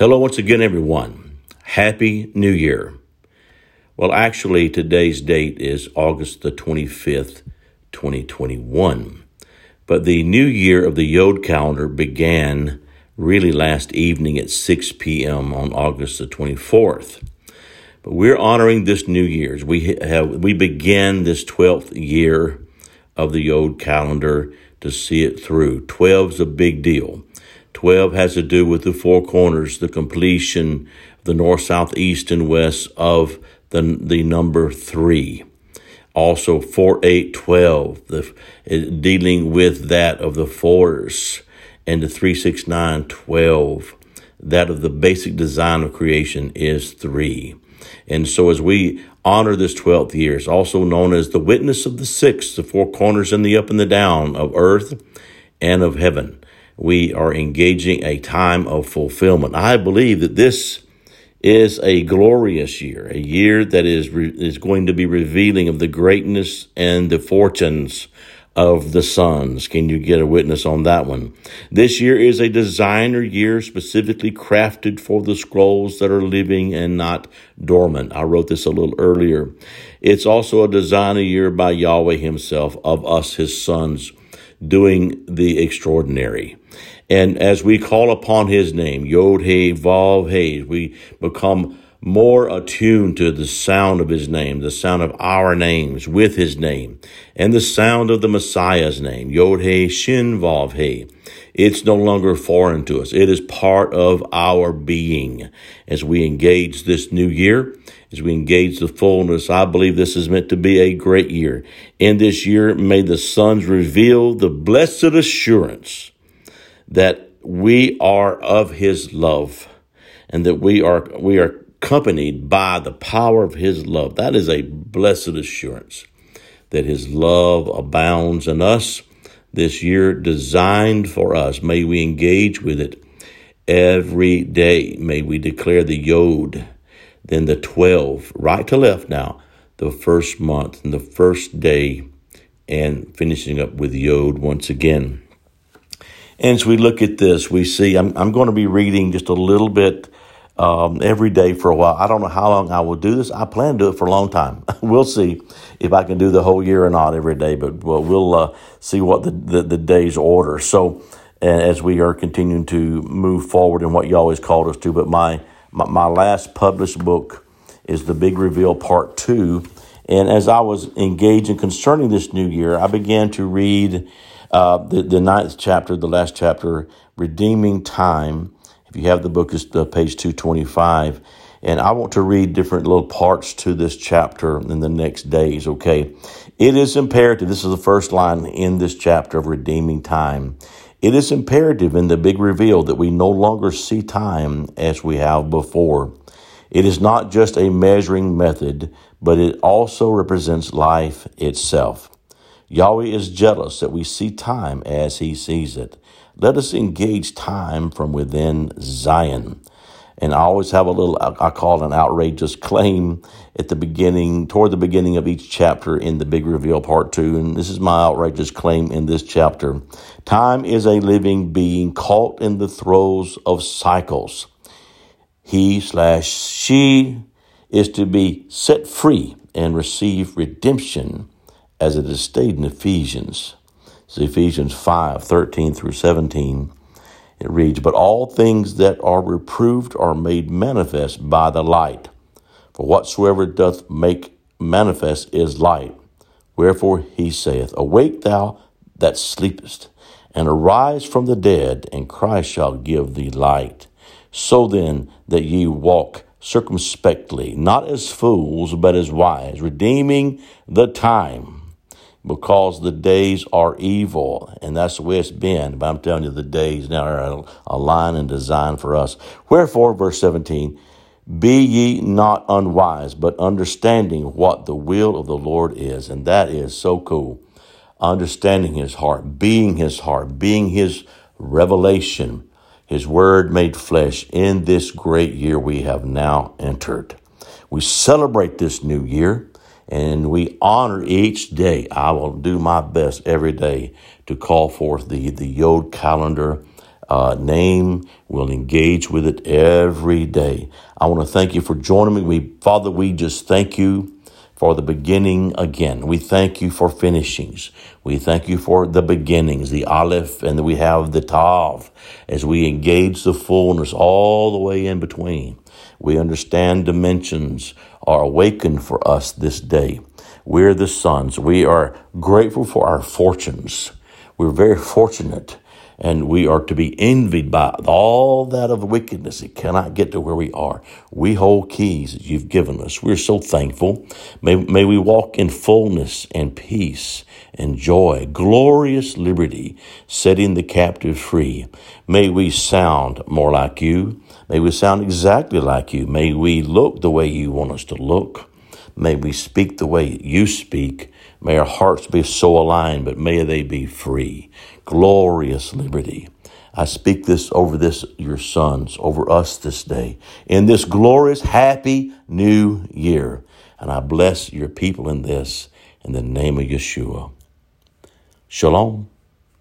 Hello, once again, everyone. Happy New Year. Well, actually, today's date is August the 25th, 2021. But the new year of the Yod calendar began really last evening at 6 p.m. on August the 24th. But we're honoring this New Year's. We have we begin this 12th year of the Yod calendar to see it through. 12 is a big deal. 12 has to do with the four corners, the completion, the north, south, east, and west of the, the number three. Also, 4, 8, 12, the, eh, dealing with that of the fours, and the 3, 6, 9, 12. That of the basic design of creation is three. And so, as we honor this 12th year, it's also known as the witness of the six, the four corners and the up and the down of earth and of heaven we are engaging a time of fulfillment. I believe that this is a glorious year, a year that is re- is going to be revealing of the greatness and the fortunes of the sons. Can you get a witness on that one? This year is a designer year specifically crafted for the scrolls that are living and not dormant. I wrote this a little earlier. It's also a designer year by Yahweh himself of us, his sons, doing the extraordinary. And as we call upon his name, Yod He Vav He, we become more attuned to the sound of his name, the sound of our names with his name, and the sound of the Messiah's name, Yod He Shin Vav He. It's no longer foreign to us. It is part of our being. As we engage this new year, as we engage the fullness, I believe this is meant to be a great year. In this year, may the sons reveal the blessed assurance that we are of his love and that we are we are accompanied by the power of his love. That is a blessed assurance that his love abounds in us this year designed for us. May we engage with it every day. May we declare the yod then the 12 right to left now the first month and the first day and finishing up with yod once again and as we look at this, we see I'm, I'm going to be reading just a little bit um, every day for a while. I don't know how long I will do this. I plan to do it for a long time. we'll see if I can do the whole year or not every day, but well, we'll uh, see what the, the, the day's order. So, as we are continuing to move forward in what you always called us to, but my, my, my last published book is The Big Reveal Part 2. And as I was engaging concerning this new year, I began to read uh, the, the ninth chapter, the last chapter, Redeeming Time. If you have the book, it's uh, page 225. And I want to read different little parts to this chapter in the next days, okay? It is imperative, this is the first line in this chapter of Redeeming Time. It is imperative in the big reveal that we no longer see time as we have before. It is not just a measuring method, but it also represents life itself. Yahweh is jealous that we see time as he sees it. Let us engage time from within Zion. And I always have a little, I call it an outrageous claim at the beginning, toward the beginning of each chapter in the Big Reveal Part 2. And this is my outrageous claim in this chapter. Time is a living being caught in the throes of cycles. He slash she is to be set free and receive redemption as it is stated in Ephesians. It's Ephesians 5 13 through 17. It reads, But all things that are reproved are made manifest by the light. For whatsoever doth make manifest is light. Wherefore he saith, Awake thou that sleepest, and arise from the dead, and Christ shall give thee light. So then that ye walk circumspectly, not as fools, but as wise, redeeming the time because the days are evil. And that's the way it's been. But I'm telling you, the days now are aligned and designed for us. Wherefore, verse 17, be ye not unwise, but understanding what the will of the Lord is. And that is so cool. Understanding his heart, being his heart, being his revelation, his word made flesh in this great year we have now entered. We celebrate this new year and we honor each day. I will do my best every day to call forth the, the Yod calendar uh, name. We'll engage with it every day. I want to thank you for joining me. We, Father, we just thank you for the beginning again. We thank you for finishings. We thank you for the beginnings, the Aleph, and we have the Tav as we engage the fullness all the way in between. We understand dimensions are awakened for us this day. We're the sons. We are grateful for our fortunes. We're very fortunate and we are to be envied by all that of wickedness. It cannot get to where we are. We hold keys that you've given us. We're so thankful. May, may we walk in fullness and peace and joy, glorious liberty, setting the captive free. May we sound more like you. May we sound exactly like you. May we look the way you want us to look. May we speak the way you speak. May our hearts be so aligned, but may they be free. Glorious liberty. I speak this over this, your sons, over us this day, in this glorious, happy new year. And I bless your people in this in the name of Yeshua. Shalom.